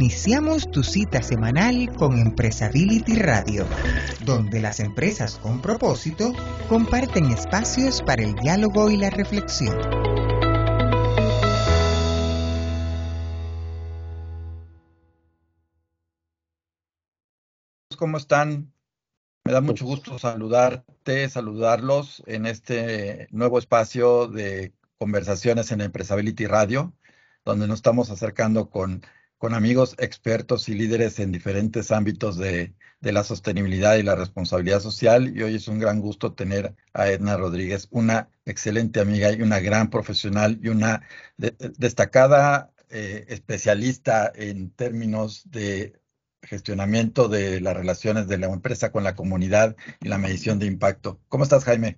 Iniciamos tu cita semanal con Empresability Radio, donde las empresas con propósito comparten espacios para el diálogo y la reflexión. ¿Cómo están? Me da mucho gusto saludarte, saludarlos en este nuevo espacio de conversaciones en Empresability Radio, donde nos estamos acercando con, con amigos expertos y líderes en diferentes ámbitos de, la sostenibilidad y la responsabilidad social. Y hoy es un gran gusto tener a Edna Rodríguez, una excelente amiga y una gran profesional y una destacada eh, especialista en términos de gestionamiento de las relaciones de la empresa con la comunidad y la medición de impacto. ¿Cómo estás, Jaime?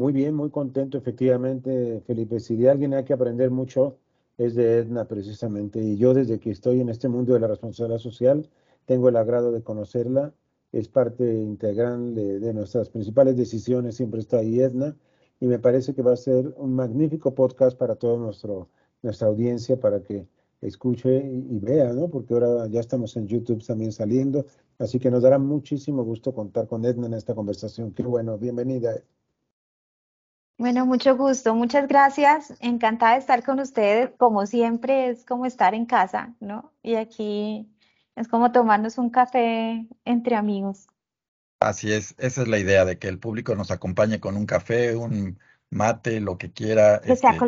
Muy bien, muy contento, efectivamente, Felipe. Si de alguien hay que aprender mucho, es de Edna precisamente. Y yo desde que estoy en este mundo de la responsabilidad social, tengo el agrado de conocerla. Es parte integral de, nuestras principales decisiones, siempre está ahí Edna. Y me parece que va a ser un magnífico podcast para toda nuestra audiencia, para que escuche y, vea, ¿no? Porque ahora ya estamos en YouTube también saliendo, así que nos dará muchísimo gusto contar con Edna en esta conversación. Qué bueno, bienvenida. Bueno, mucho gusto, muchas gracias. Encantada de estar con ustedes. Como siempre, es como estar en casa, ¿no? Y aquí es como tomarnos un café entre amigos. Así es, esa es la idea de que el público nos acompañe con un café, un mate, lo que quiera. Que sea este,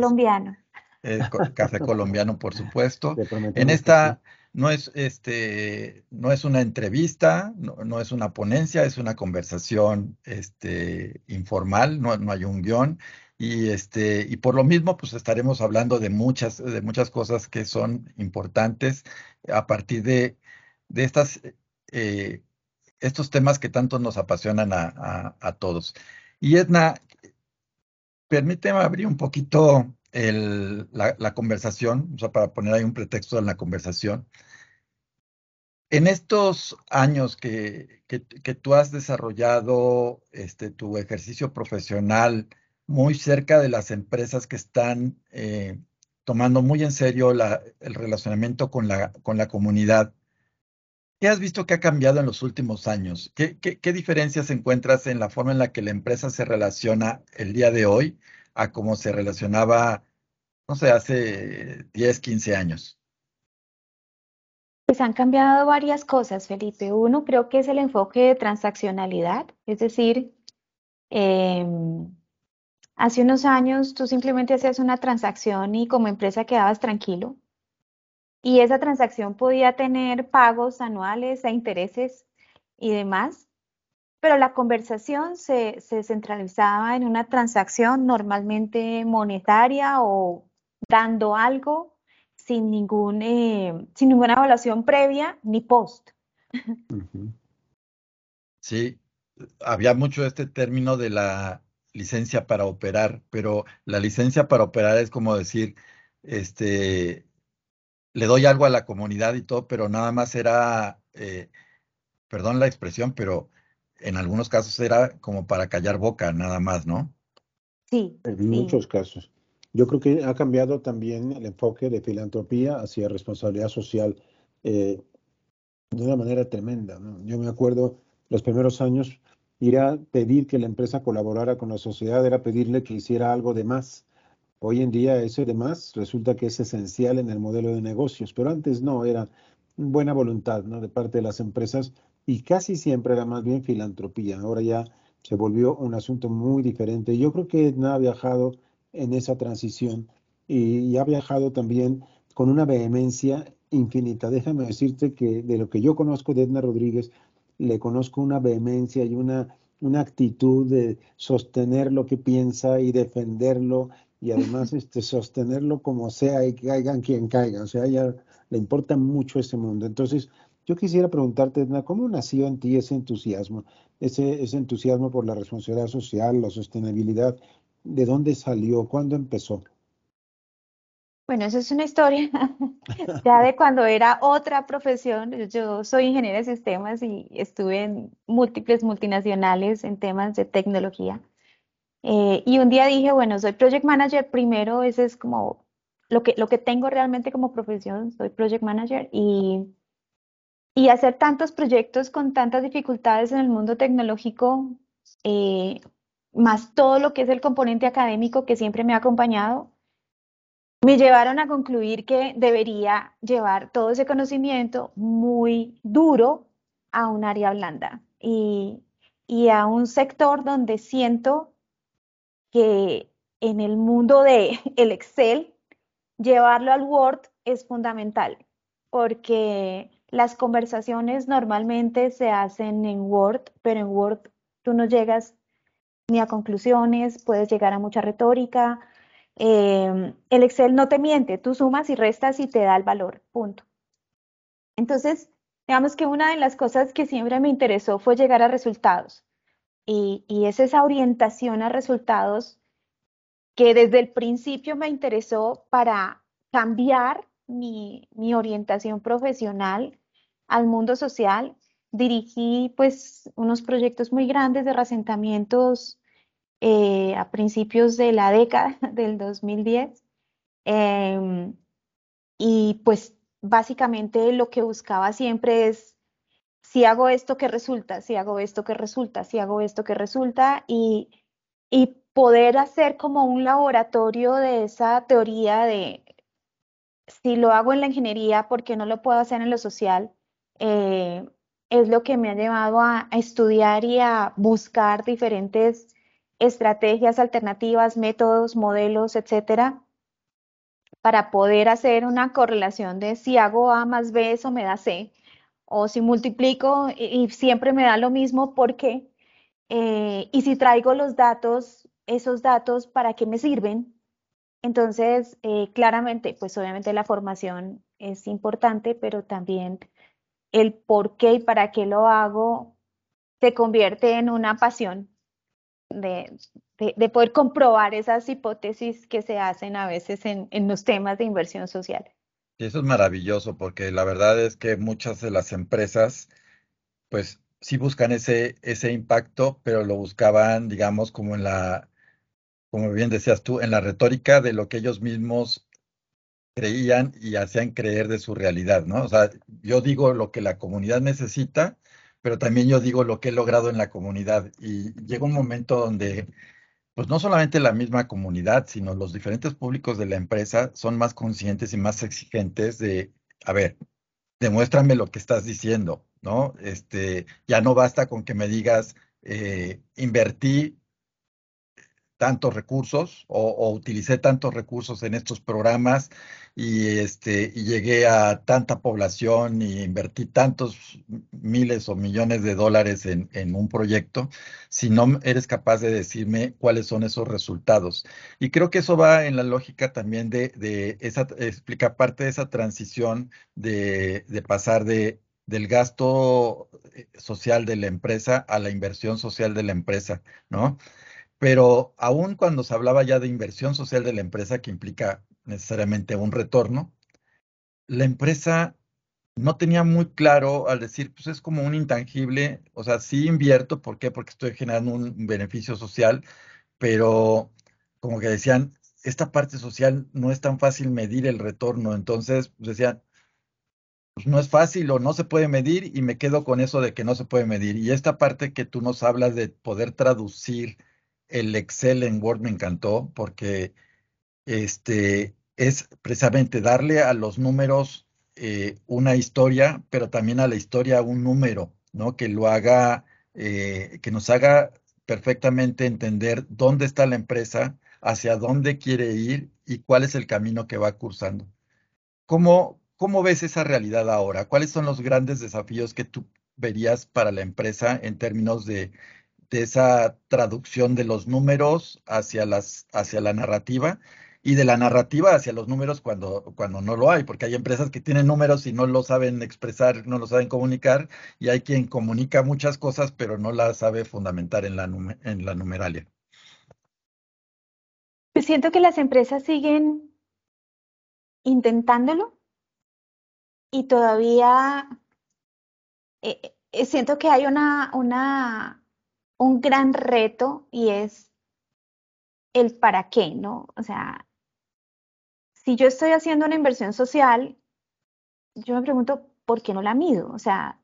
colombiano café colombiano, por supuesto. En esta no es este no es una entrevista, no, es una ponencia, es una conversación este informal, no, no hay un guion y este y por lo mismo pues estaremos hablando de muchas de muchas cosas que son importantes a partir de, de estas eh, estos temas que tanto nos apasionan a, a todos. Y Edna, permíteme abrir un poquito la, conversación, o sea, para poner ahí un pretexto en la conversación. En estos años que, que, tú has desarrollado este, tu ejercicio profesional muy cerca de las empresas que están eh, tomando muy en serio el relacionamiento con la, con la comunidad, ¿qué has visto que ha cambiado en los últimos años? ¿Qué, qué, qué diferencias encuentras en la forma en la que la empresa se relaciona el día de hoy a cómo se relacionaba, no sé, hace 10, 15 años? Pues han cambiado varias cosas, Felipe. Uno creo que es el enfoque de transaccionalidad, es decir, em, hace unos años tú simplemente hacías una transacción y como empresa quedabas tranquilo. Y esa transacción podía tener pagos anuales e intereses y demás pero la conversación se, centralizaba en una transacción normalmente monetaria o dando algo sin, ningún, eh, sin ninguna evaluación previa ni post. Sí, había mucho este término de la licencia para operar, pero la licencia para operar es como decir, este, le doy algo a la comunidad y todo, pero nada más era, eh, perdón la expresión, pero en algunos casos era como para callar boca, nada más, ¿no? Sí. En muchos casos. Yo creo que ha cambiado también el enfoque de filantropía hacia responsabilidad social eh, de una manera tremenda. Yo me acuerdo los primeros años ir a pedir que la empresa colaborara con la sociedad era pedirle que hiciera algo de más. Hoy en día ese de más resulta que es esencial en el modelo de negocios, pero antes no, era buena voluntad ¿no? de parte de las empresas y casi siempre era más bien filantropía. Ahora ya se volvió un asunto muy diferente. Yo creo que Edna ha viajado en esa transición y, ha viajado también con una vehemencia infinita. Déjame decirte que de lo que yo conozco de Edna Rodríguez, le conozco una vehemencia y una, una actitud de sostener lo que piensa y defenderlo y además este, sostenerlo como sea y caigan quien caiga. O sea, a ella le importa mucho ese mundo. Entonces, yo quisiera preguntarte, Edna, ¿cómo nació en ti ese entusiasmo, ese, entusiasmo por la responsabilidad social, la sostenibilidad? ¿De dónde salió? ¿Cuándo empezó? Bueno, eso es una historia ya de cuando era otra profesión. Yo soy ingeniera de sistemas y estuve en múltiples multinacionales en temas de tecnología. Eh, y un día dije, bueno, soy project manager primero, ese es como lo que, lo que tengo realmente como profesión, soy project manager y, y hacer tantos proyectos con tantas dificultades en el mundo tecnológico, eh, más todo lo que es el componente académico que siempre me ha acompañado, me llevaron a concluir que debería llevar todo ese conocimiento muy duro a un área blanda y, a un sector donde siento que en el mundo de el Excel, llevarlo al Word es fundamental, porque las conversaciones normalmente se hacen en Word, pero en Word tú no llegas ni a conclusiones, puedes llegar a mucha retórica. Em, el Excel no te miente, tú sumas y restas y te da el valor, punto. Entonces, digamos que una de las cosas que siempre me interesó fue llegar a resultados. Y, y es esa orientación a resultados que desde el principio me interesó para cambiar mi, mi orientación profesional al mundo social. Dirigí pues unos proyectos muy grandes de reasentamientos eh, a principios de la década del 2010. Em, y pues básicamente lo que buscaba siempre es si hago esto que resulta, si hago esto que resulta, si hago esto que resulta y, y poder hacer como un laboratorio de esa teoría de si lo hago en la ingeniería, ¿por qué no lo puedo hacer en lo social? Eh, es lo que me ha llevado a, estudiar y a buscar diferentes estrategias alternativas, métodos, modelos, etcétera, para poder hacer una correlación de si hago A más B, eso me da C, o si multiplico y, siempre me da lo mismo, ¿por qué? Eh, y si traigo los datos, esos datos, ¿para qué me sirven? Entonces, eh, claramente, pues obviamente la formación es importante, pero también el por qué y para qué lo hago se convierte en una pasión de, poder comprobar esas hipótesis que se hacen a veces en, los temas de inversión social. Y eso es maravilloso porque la verdad es que muchas de las empresas, pues sí buscan ese, ese impacto, pero lo buscaban, digamos, como en la, como bien decías tú, en la retórica de lo que ellos mismos creían y hacían creer de su realidad, ¿no? O sea, yo digo lo que la comunidad necesita, pero también yo digo lo que he logrado en la comunidad. Y llega un momento donde, pues no solamente la misma comunidad, sino los diferentes públicos de la empresa son más conscientes y más exigentes de, a ver, demuéstrame lo que estás diciendo, ¿no? Este, ya no basta con que me digas, eh, invertí tantos recursos o, utilicé tantos recursos en estos programas y, este, y llegué a tanta población y invertí tantos miles o millones de dólares en, un proyecto, si no eres capaz de decirme cuáles son esos resultados. Y creo que eso va en la lógica también de, de esa, explica parte de esa transición de, de pasar de del gasto eh, social de la empresa a la inversión social de la empresa, ¿no? Pero aún cuando se hablaba ya de inversión social de la empresa, que implica necesariamente un retorno, la empresa no tenía muy claro al decir, pues es como un intangible, o sea, sí invierto, ¿por qué? Porque estoy generando un beneficio social, pero como que decían, esta parte social no es tan fácil medir el retorno, entonces pues, decían, pues no es fácil o no se puede medir y me quedo con eso de que no se puede medir. Y esta parte que tú nos hablas de poder traducir el Excel en Word me encantó porque este, es precisamente darle a los números eh, una historia, pero también a la historia un número, ¿no? Que lo haga, eh, que nos haga perfectamente entender dónde está la empresa, hacia dónde quiere ir y cuál es el camino que va cursando. ¿Cómo, cómo ves esa realidad ahora? ¿Cuáles son los grandes desafíos que tú verías para la empresa en términos de de esa traducción de los números hacia, las, hacia la narrativa y de la narrativa hacia los números cuando, cuando no lo hay, porque hay empresas que tienen números y no lo saben expresar, no lo saben comunicar, y hay quien comunica muchas cosas, pero no las sabe fundamentar en la, en la numeralia. Pues siento que las empresas siguen intentándolo y todavía eh, eh, siento que hay una, una un gran reto y es el para qué, ¿no? O sea, si yo estoy haciendo una inversión social, yo me pregunto, ¿por qué no la mido? O sea,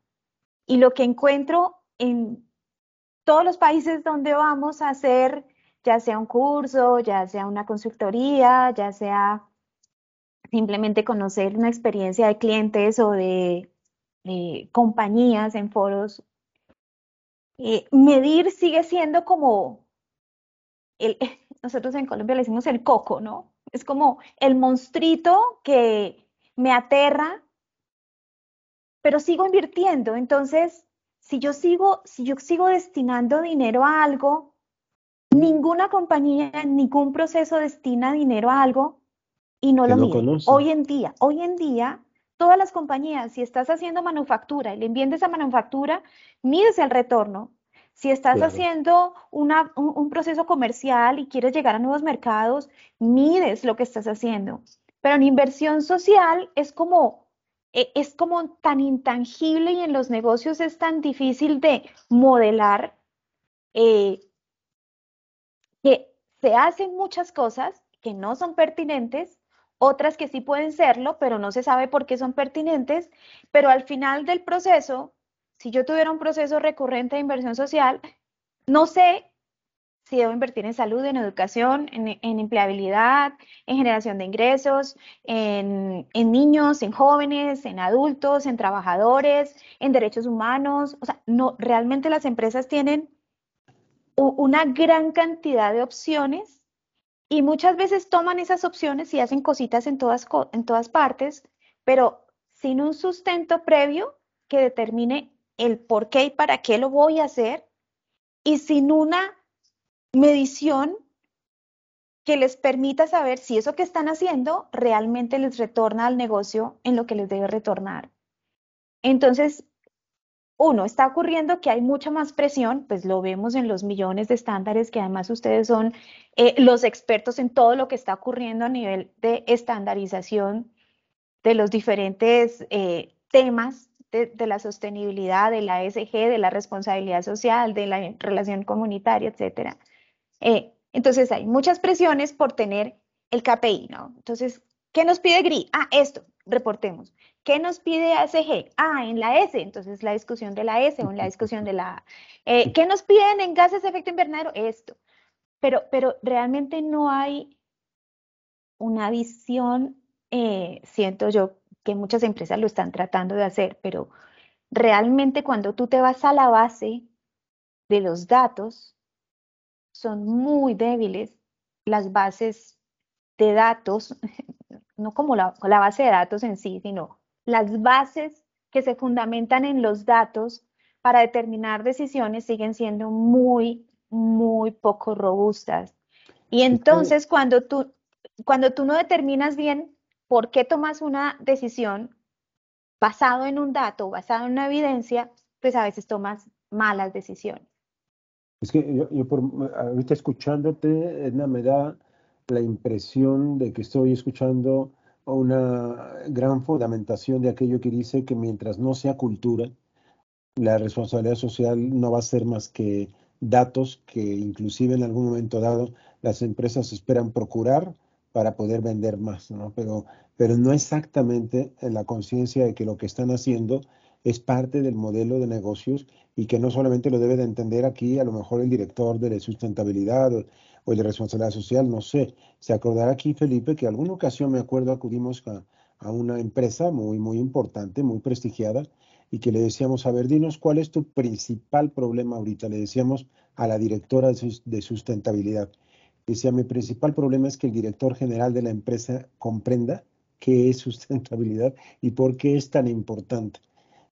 y lo que encuentro en todos los países donde vamos a hacer, ya sea un curso, ya sea una consultoría, ya sea simplemente conocer una experiencia de clientes o de compañías en foros, eh, medir sigue siendo como, el, nosotros en Colombia le decimos el coco, ¿no? Es como el monstruito que me aterra, pero sigo invirtiendo. Entonces, si yo sigo, si yo sigo destinando dinero a algo, ninguna compañía, ningún proceso destina dinero a algo y no lo mide. Hoy en día, hoy en día, todas las compañías, si estás haciendo manufactura y le envíes a manufactura, mides el retorno. Si estás haciendo un, proceso comercial y quieres llegar a nuevos mercados, mides lo que estás haciendo. Pero en inversión social es como, e, es como tan intangible y en los negocios es tan difícil de modelar eh, que se hacen muchas cosas que no son pertinentes, otras que sí pueden serlo, pero no se sabe por qué son pertinentes, pero al final del proceso si yo tuviera un proceso recurrente de inversión social, no sé si debo invertir en salud, en educación, en, empleabilidad, en generación de ingresos, en, niños, en jóvenes, en adultos, en trabajadores, en derechos humanos. O sea, no, realmente las empresas tienen una gran cantidad de opciones y muchas veces toman esas opciones y hacen cositas en todas, en todas partes, pero sin un sustento previo que determine el por qué y para qué lo voy a hacer y sin una medición que les permita saber si eso que están haciendo realmente les retorna al negocio en lo que les debe retornar. Entonces, uno, está ocurriendo que hay mucha más presión, pues lo vemos en los millones de estándares que además ustedes son eh, los expertos en todo lo que está ocurriendo a nivel de estandarización de los diferentes eh, temas de, la sostenibilidad, de la ESG, de la responsabilidad social, de la relación comunitaria, etcétera. Eh, entonces hay muchas presiones por tener el KPI, ¿no? Entonces, ¿qué nos pide GRI? Ah, esto, reportemos. ¿Qué nos pide ASG? Ah, en la S, entonces la discusión de la S o en la discusión de la A. Eh, ¿Qué nos piden en gases de efecto invernadero? Esto. Pero, pero realmente no hay una visión, eh, siento yo, que muchas empresas lo están tratando de hacer, pero realmente cuando tú te vas a la base de los datos, son muy débiles las bases de datos, no como la, la base de datos en sí, sino las bases que se fundamentan en los datos para determinar decisiones siguen siendo muy, muy poco robustas. Y entonces cuando tú, cuando tú no determinas bien ¿por qué tomas una decisión basado en un dato, basado en una evidencia? Pues a veces tomas malas decisiones. Es que yo, por, ahorita escuchándote, Edna, me da la impresión de que estoy escuchando una gran fundamentación de aquello que dice que mientras no sea cultura, la responsabilidad social no va a ser más que datos que inclusive en algún momento dado las empresas esperan procurar para poder vender más, ¿no? Pero, pero no exactamente en la conciencia de que lo que están haciendo es parte del modelo de negocios y que no solamente lo debe de entender aquí, a lo mejor el director de sustentabilidad o, el de responsabilidad social, no sé. Se acordará aquí, Felipe, que alguna ocasión me acuerdo acudimos a, una empresa muy, muy importante, muy prestigiada, y que le decíamos, a ver, dinos cuál es tu principal problema ahorita. Le decíamos a la directora de sustentabilidad. Decía, mi principal problema es que el director general de la empresa comprenda qué es sustentabilidad y por qué es tan importante.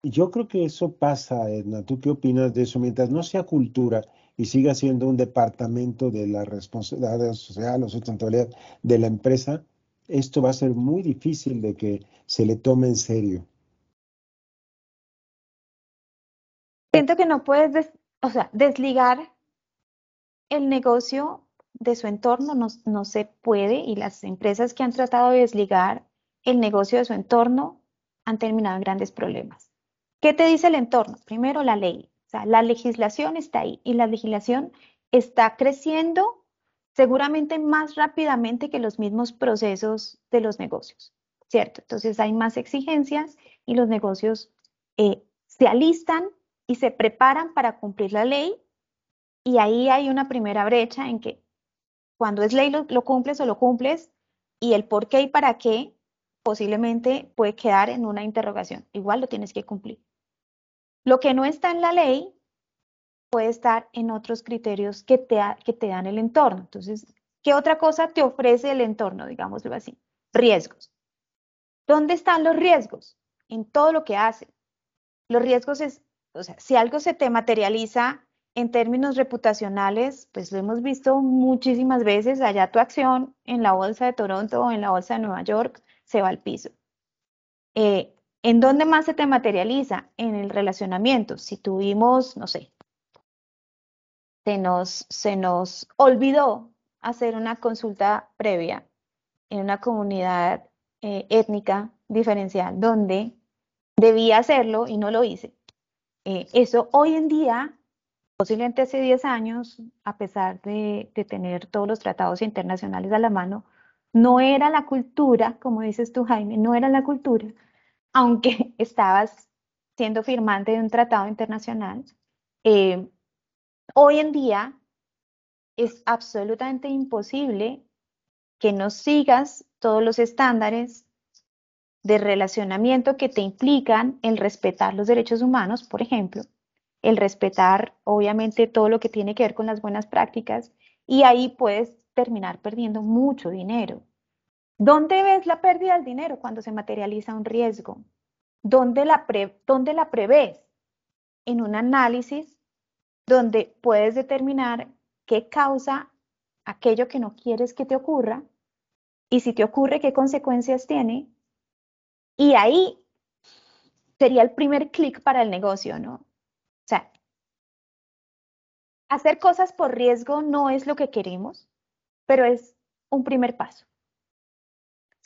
Y yo creo que eso pasa, Edna. ¿Tú qué opinas de eso? Mientras no sea cultura y siga siendo un departamento de la responsabilidad social o sustentabilidad de la empresa, esto va a ser muy difícil de que se le tome en serio. Siento que no puedes, o sea, desligar el negocio de su entorno no, se puede y las empresas que han tratado de desligar el negocio de su entorno han terminado en grandes problemas. ¿Qué te dice el entorno? Primero, la ley. O sea, la legislación está ahí y la legislación está creciendo seguramente más rápidamente que los mismos procesos de los negocios, ¿cierto? Entonces hay más exigencias y los negocios eh, se alistan y se preparan para cumplir la ley y ahí hay una primera brecha en que cuando es ley lo, lo cumples o lo cumples y el por qué y para qué posiblemente puede quedar en una interrogación. Igual lo tienes que cumplir. Lo que no está en la ley puede estar en otros criterios que te, que te dan el entorno. Entonces, ¿qué otra cosa te ofrece el entorno, digámoslo así? Riesgos. ¿Dónde están los riesgos? En todo lo que hace. Los riesgos es, o sea, si algo se te materializa en términos reputacionales, pues lo hemos visto muchísimas veces, allá tu acción en la bolsa de Toronto o en la bolsa de Nueva York se va al piso. Eh, ¿En dónde más se te materializa? En el relacionamiento. Si tuvimos, no sé, se nos, se nos olvidó hacer una consulta previa en una comunidad eh, étnica diferencial donde debía hacerlo y no lo hice. Eh, eso hoy en día, posiblemente hace 10 años, a pesar de, de tener todos los tratados internacionales a la mano, no era la cultura, como dices tú, Jaime, no era la cultura, aunque estabas siendo firmante de un tratado internacional. Eh, Hoy en día es absolutamente imposible que no sigas todos los estándares de relacionamiento que te implican el respetar los derechos humanos, por ejemplo, el respetar obviamente todo lo que tiene que ver con las buenas prácticas y ahí puedes terminar perdiendo mucho dinero. ¿Dónde ves la pérdida del dinero cuando se materializa un riesgo? ¿Dónde la, dónde la prevés? En un análisis donde puedes determinar qué causa aquello que no quieres que te ocurra y si te ocurre, qué consecuencias tiene. Y ahí sería el primer clic para el negocio, ¿no? O sea, hacer cosas por riesgo no es lo que queremos, pero es un primer paso.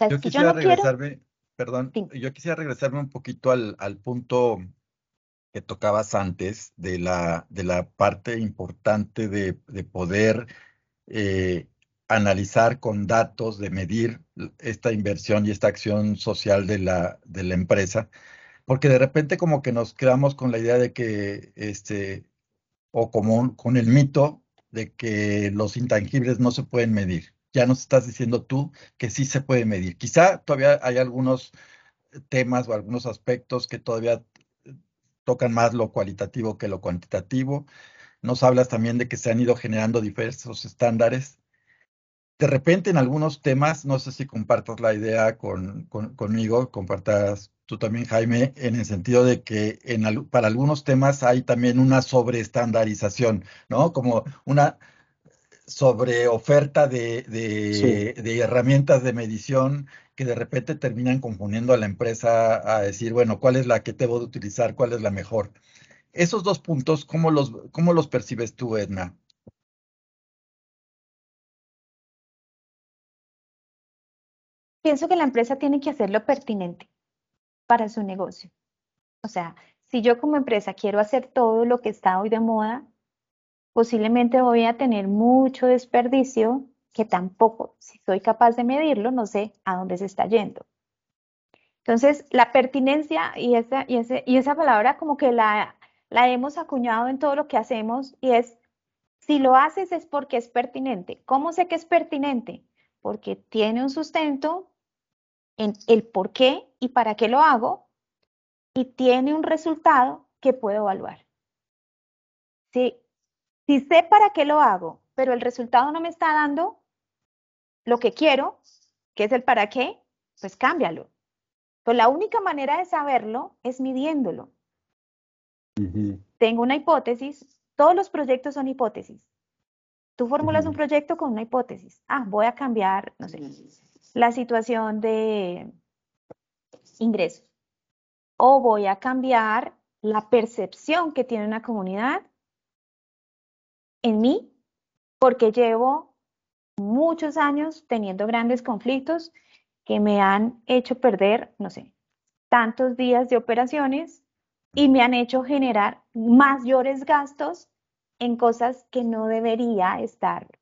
Yo quisiera regresarme, perdón, yo quisiera regresarme un poquito al, al punto que tocabas antes de la, de la parte importante de, poder eh, analizar con datos, de medir esta inversión y esta acción social de la, de la empresa, porque de repente como que nos quedamos con la idea de que, este, o como con el mito de que los intangibles no se pueden medir. Ya nos estás diciendo tú que sí se puede medir. Quizá todavía hay algunos temas o algunos aspectos que todavía tocan más lo cualitativo que lo cuantitativo. Nos hablas también de que se han ido generando diversos estándares. De repente en algunos temas, no sé si compartas la idea con, conmigo, compartas tú también, Jaime, en el sentido de que en, para algunos temas hay también una sobreestandarización, ¿no? Como una sobreoferta de, de, de herramientas de medición que de repente terminan confundiendo a la empresa a decir, bueno, ¿cuál es la que debo de utilizar? ¿Cuál es la mejor? Esos dos puntos, ¿cómo los, cómo los percibes tú, Edna? Pienso que la empresa tiene que hacer lo pertinente para su negocio. O sea, si yo como empresa quiero hacer todo lo que está hoy de moda, posiblemente voy a tener mucho desperdicio que tampoco, si soy capaz de medirlo, no sé a dónde se está yendo. Entonces, la pertinencia y esa, y y esa palabra como que la, la hemos acuñado en todo lo que hacemos y es, si lo haces es porque es pertinente. ¿Cómo sé que es pertinente? Porque tiene un sustento en el por qué y para qué lo hago y tiene un resultado que puedo evaluar. Si, si sé para qué lo hago, pero el resultado no me está dando, lo que quiero, que es el para qué, pues cámbialo. Pues la única manera de saberlo es midiéndolo. Tengo una hipótesis, todos los proyectos son hipótesis. Tú formulas un proyecto con una hipótesis. Ah, voy a cambiar, no sé, la situación de ingresos. O voy a cambiar la percepción que tiene una comunidad en mí porque llevo muchos años teniendo grandes conflictos que me han hecho perder, no sé, tantos días de operaciones y me han hecho generar mayores gastos en cosas que no debería estar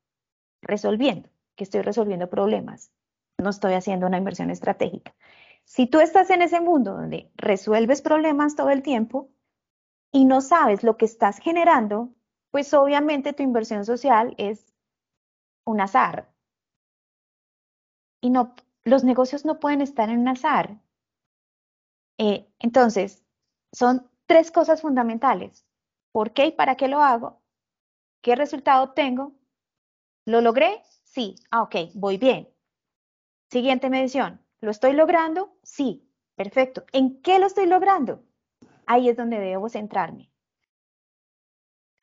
resolviendo, que estoy resolviendo problemas. No estoy haciendo una inversión estratégica. Si tú estás en ese mundo donde resuelves problemas todo el tiempo y no sabes lo que estás generando, pues obviamente tu inversión social es un azar. Y no, los negocios no pueden estar en un azar. Eh, entonces, son tres cosas fundamentales. ¿Por qué y para qué lo hago? ¿Qué resultado obtengo? ¿Lo logré? Sí. Ah, ok, voy bien. Siguiente medición. ¿Lo estoy logrando? Sí. Perfecto. ¿En qué lo estoy logrando? Ahí es donde debo centrarme.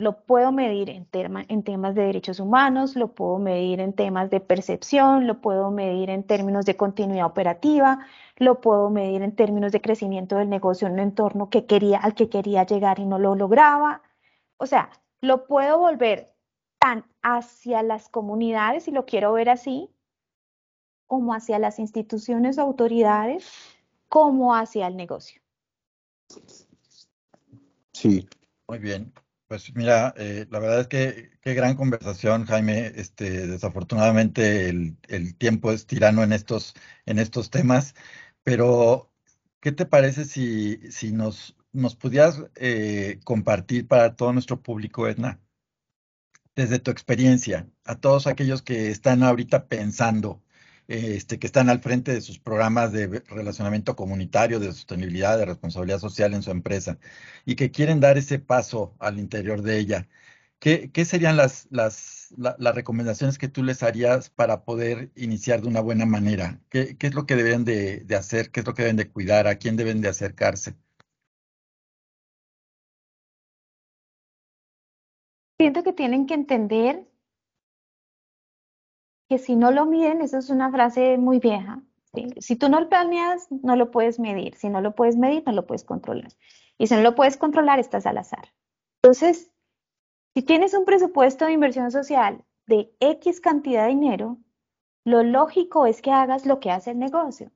Lo puedo medir en, en, temas de derechos humanos, lo puedo medir en temas de percepción, lo puedo medir en términos de continuidad operativa, lo puedo medir en términos de crecimiento del negocio en un entorno que quería, al que quería llegar y no lo lograba. O sea, lo puedo volver tan hacia las comunidades, si lo quiero ver así, como hacia las instituciones o autoridades, como hacia el negocio. Sí. Muy bien. Pues mira, eh, la verdad es que qué gran conversación, Jaime. Este, desafortunadamente el, tiempo es tirano en estos, en estos temas, pero ¿qué te parece si, si nos, nos pudieras eh, compartir para todo nuestro público, Edna, desde tu experiencia, a todos aquellos que están ahorita pensando este, que están al frente de sus programas de relacionamiento comunitario, de sostenibilidad, de responsabilidad social en su empresa y que quieren dar ese paso al interior de ella. ¿Qué, serían las, las, recomendaciones que tú les harías para poder iniciar de una buena manera? ¿Qué, es lo que deben de, de, hacer? ¿Qué es lo que deben de cuidar? ¿A quién deben de acercarse? Siento que tienen que entender que si no lo miden, eso es una frase muy vieja. Si tú no lo planeas, no lo puedes medir. Si no lo puedes medir, no lo puedes controlar. Y si no lo puedes controlar, estás al azar. Entonces, si tienes un presupuesto de inversión social de X cantidad de dinero, lo lógico es que hagas lo que hace el negocio.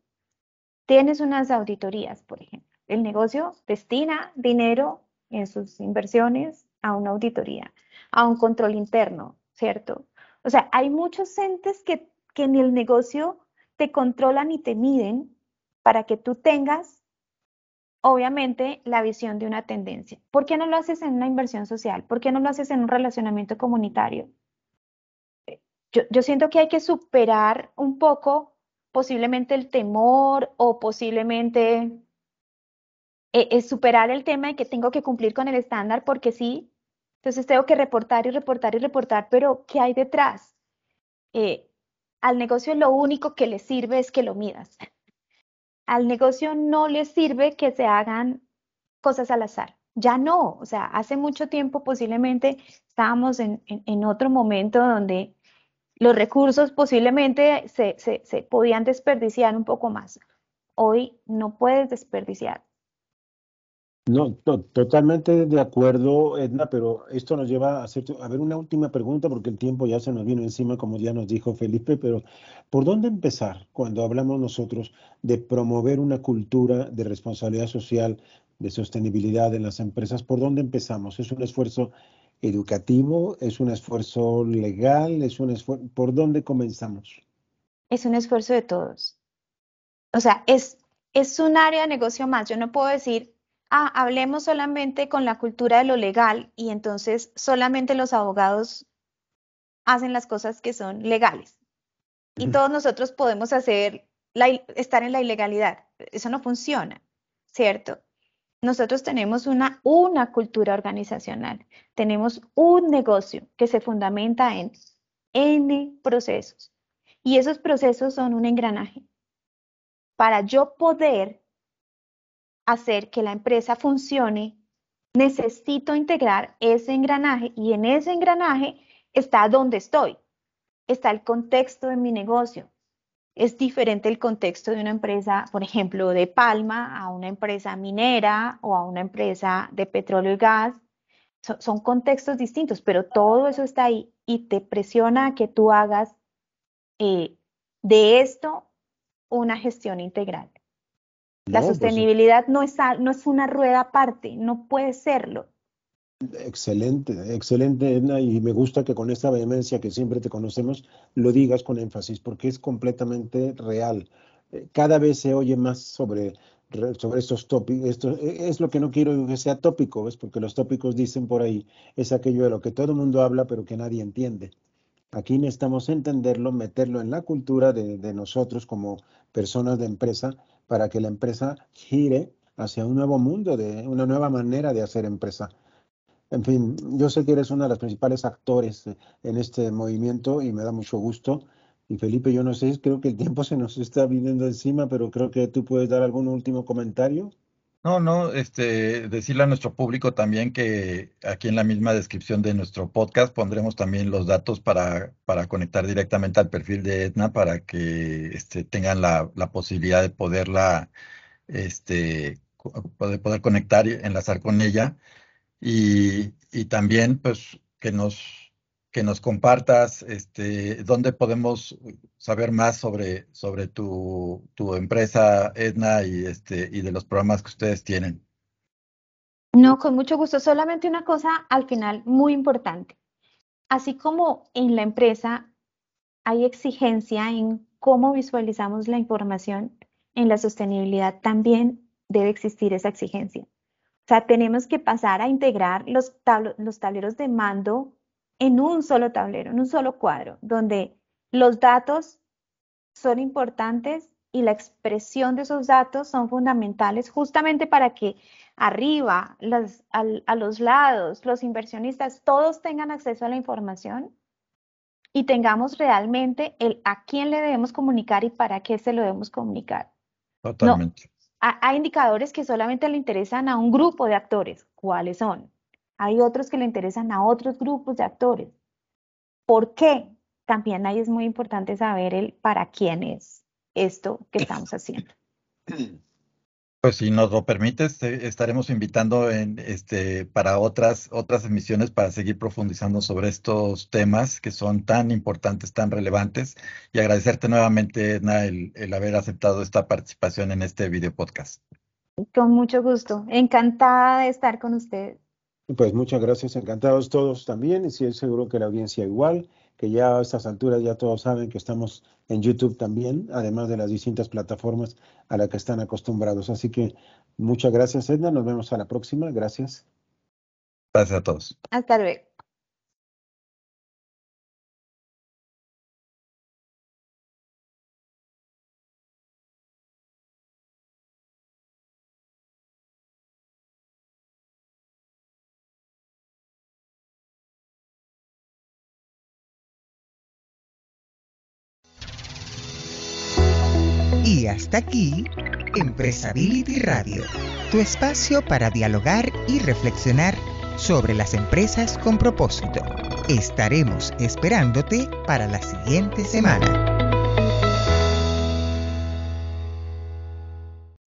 Tienes unas auditorías, por ejemplo. El negocio destina dinero en sus inversiones a una auditoría, a un control interno, ¿cierto? O sea, hay muchos entes que, en el negocio te controlan y te miden para que tú tengas, obviamente, la visión de una tendencia. ¿Por qué no lo haces en una inversión social? ¿Por qué no lo haces en un relacionamiento comunitario? Yo, siento que hay que superar un poco posiblemente el temor o posiblemente eh, eh, superar el tema de que tengo que cumplir con el estándar porque sí, entonces tengo que reportar y reportar y reportar, pero ¿qué hay detrás? Eh, al negocio lo único que le sirve es que lo midas. Al negocio no le sirve que se hagan cosas al azar. Ya no, o sea, hace mucho tiempo posiblemente estábamos en, otro momento donde los recursos posiblemente se, se podían desperdiciar un poco más. Hoy no puedes desperdiciar. No, totalmente de acuerdo, Edna, pero esto nos lleva a hacer, a ver una última pregunta porque el tiempo ya se nos vino encima, como ya nos dijo Felipe, pero ¿por dónde empezar cuando hablamos nosotros de promover una cultura de responsabilidad social, de sostenibilidad en las empresas? ¿Por dónde empezamos? ¿Es un esfuerzo educativo? ¿Es un esfuerzo legal? ¿Es un esfuerzo? ¿Por dónde comenzamos? Es un esfuerzo de todos. O sea, es, es un área de negocio más. Yo no puedo decir ah, hablemos solamente con la cultura de lo legal y entonces solamente los abogados hacen las cosas que son legales. Y todos nosotros podemos hacer estar en la ilegalidad. Eso no funciona, ¿cierto? Nosotros tenemos una, una cultura organizacional, tenemos un negocio que se fundamenta en N procesos. Y esos procesos son un engranaje. Para yo poder hacer que la empresa funcione, necesito integrar ese engranaje y en ese engranaje está donde estoy, está el contexto de mi negocio. Es diferente el contexto de una empresa, por ejemplo, de palma a una empresa minera o a una empresa de petróleo y gas. son contextos distintos, pero todo eso está ahí y te presiona a que tú hagas eh, de esto una gestión integral. La pues sostenibilidad no, es, no es una rueda aparte, no puede serlo. Excelente, excelente, Edna, y me gusta que con esta vehemencia que siempre te conocemos lo digas con énfasis, porque es completamente real. Eh, cada vez se oye más sobre, sobre estos tópicos. Esto e, es lo que no quiero que sea tópico, ¿ves? Porque los tópicos dicen por ahí, es aquello de lo que todo el mundo habla, pero que nadie entiende. Aquí necesitamos entenderlo, meterlo en la cultura de, de nosotros como personas de empresa, para que la empresa gire hacia un nuevo mundo, de una nueva manera de hacer empresa. En fin, yo sé que eres uno de los principales actores en este movimiento y me da mucho gusto. Y Felipe, yo no sé, creo que el tiempo se nos está viniendo encima, pero creo que tú puedes dar algún último comentario. No, no, este, decirle a nuestro público también que aquí en la misma descripción de nuestro podcast pondremos también los datos para, para conectar directamente al perfil de Edna para que este, tengan la, la posibilidad de poderla, este, poder conectar y enlazar con ella. Y, y también, pues, que nos que nos compartas este, dónde podemos saber más sobre, sobre tu, tu empresa, Edna, y, este, y de los programas que ustedes tienen. No, con mucho gusto. Solamente una cosa al final muy importante. Así como en la empresa hay exigencia en cómo visualizamos la información, en la sostenibilidad también debe existir esa exigencia. O sea, tenemos que pasar a integrar los, los tableros de mando en un solo tablero, en un solo cuadro, donde los datos son importantes y la expresión de esos datos son fundamentales justamente para que arriba, a los lados, los inversionistas, todos tengan acceso a la información y tengamos realmente el a quién le debemos comunicar y para qué se lo debemos comunicar. Totalmente. hay indicadores que solamente le interesan a un grupo de actores. ¿Cuáles son? Hay otros que le interesan a otros grupos de actores. ¿Por qué? También ahí es muy importante saber el para quién es esto que estamos haciendo. Pues si nos lo permites, estaremos invitando en, este, para otras, otras emisiones para seguir profundizando sobre estos temas que son tan importantes, tan relevantes. Y agradecerte nuevamente, Edna, el, el haber aceptado esta participación en este video podcast. Con mucho gusto. Encantada de estar con ustedes. Pues muchas gracias, encantados todos también, y sí, seguro que la audiencia igual, que ya a estas alturas ya todos saben que estamos en YouTube también, además de las distintas plataformas a las que están acostumbrados. Así que muchas gracias, Edna, nos vemos a la próxima, gracias. Gracias a todos. Hasta luego. Hasta aquí, Empresability Radio, tu espacio para dialogar y reflexionar sobre las empresas con propósito. Estaremos esperándote para la siguiente semana.